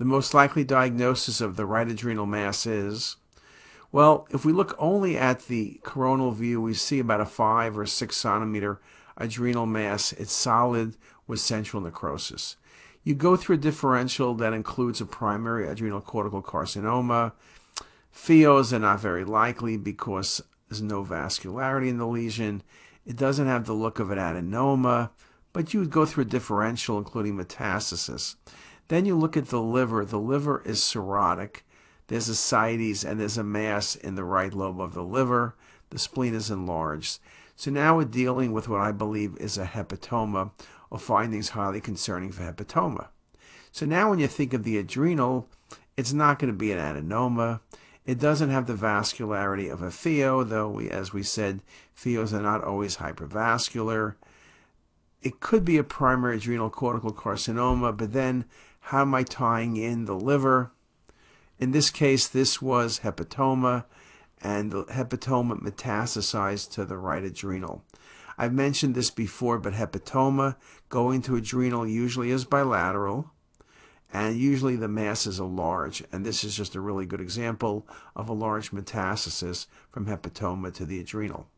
The most likely diagnosis of the right adrenal mass is well, if we look only at the coronal view, we see about a 5 or 6 centimeter adrenal mass. It's solid with central necrosis. You go through a differential that includes a primary adrenal cortical carcinoma. Pheos are not very likely because there's no vascularity in the lesion. It doesn't have the look of an adenoma, but you would go through a differential including metastasis. Then you look at the liver. The liver is cirrhotic. There's ascites and there's a mass in the right lobe of the liver. The spleen is enlarged. So now we're dealing with what I believe is a hepatoma or findings highly concerning for hepatoma. So now when you think of the adrenal, it's not going to be an adenoma. It doesn't have the vascularity of a pheo, though, we, as we said, pheos are not always hypervascular. It could be a primary adrenal cortical carcinoma, but then how am I tying in the liver? In this case, this was hepatoma, and the hepatoma metastasized to the right adrenal. I've mentioned this before, but hepatoma going to adrenal usually is bilateral, and usually the masses are large. And this is just a really good example of a large metastasis from hepatoma to the adrenal.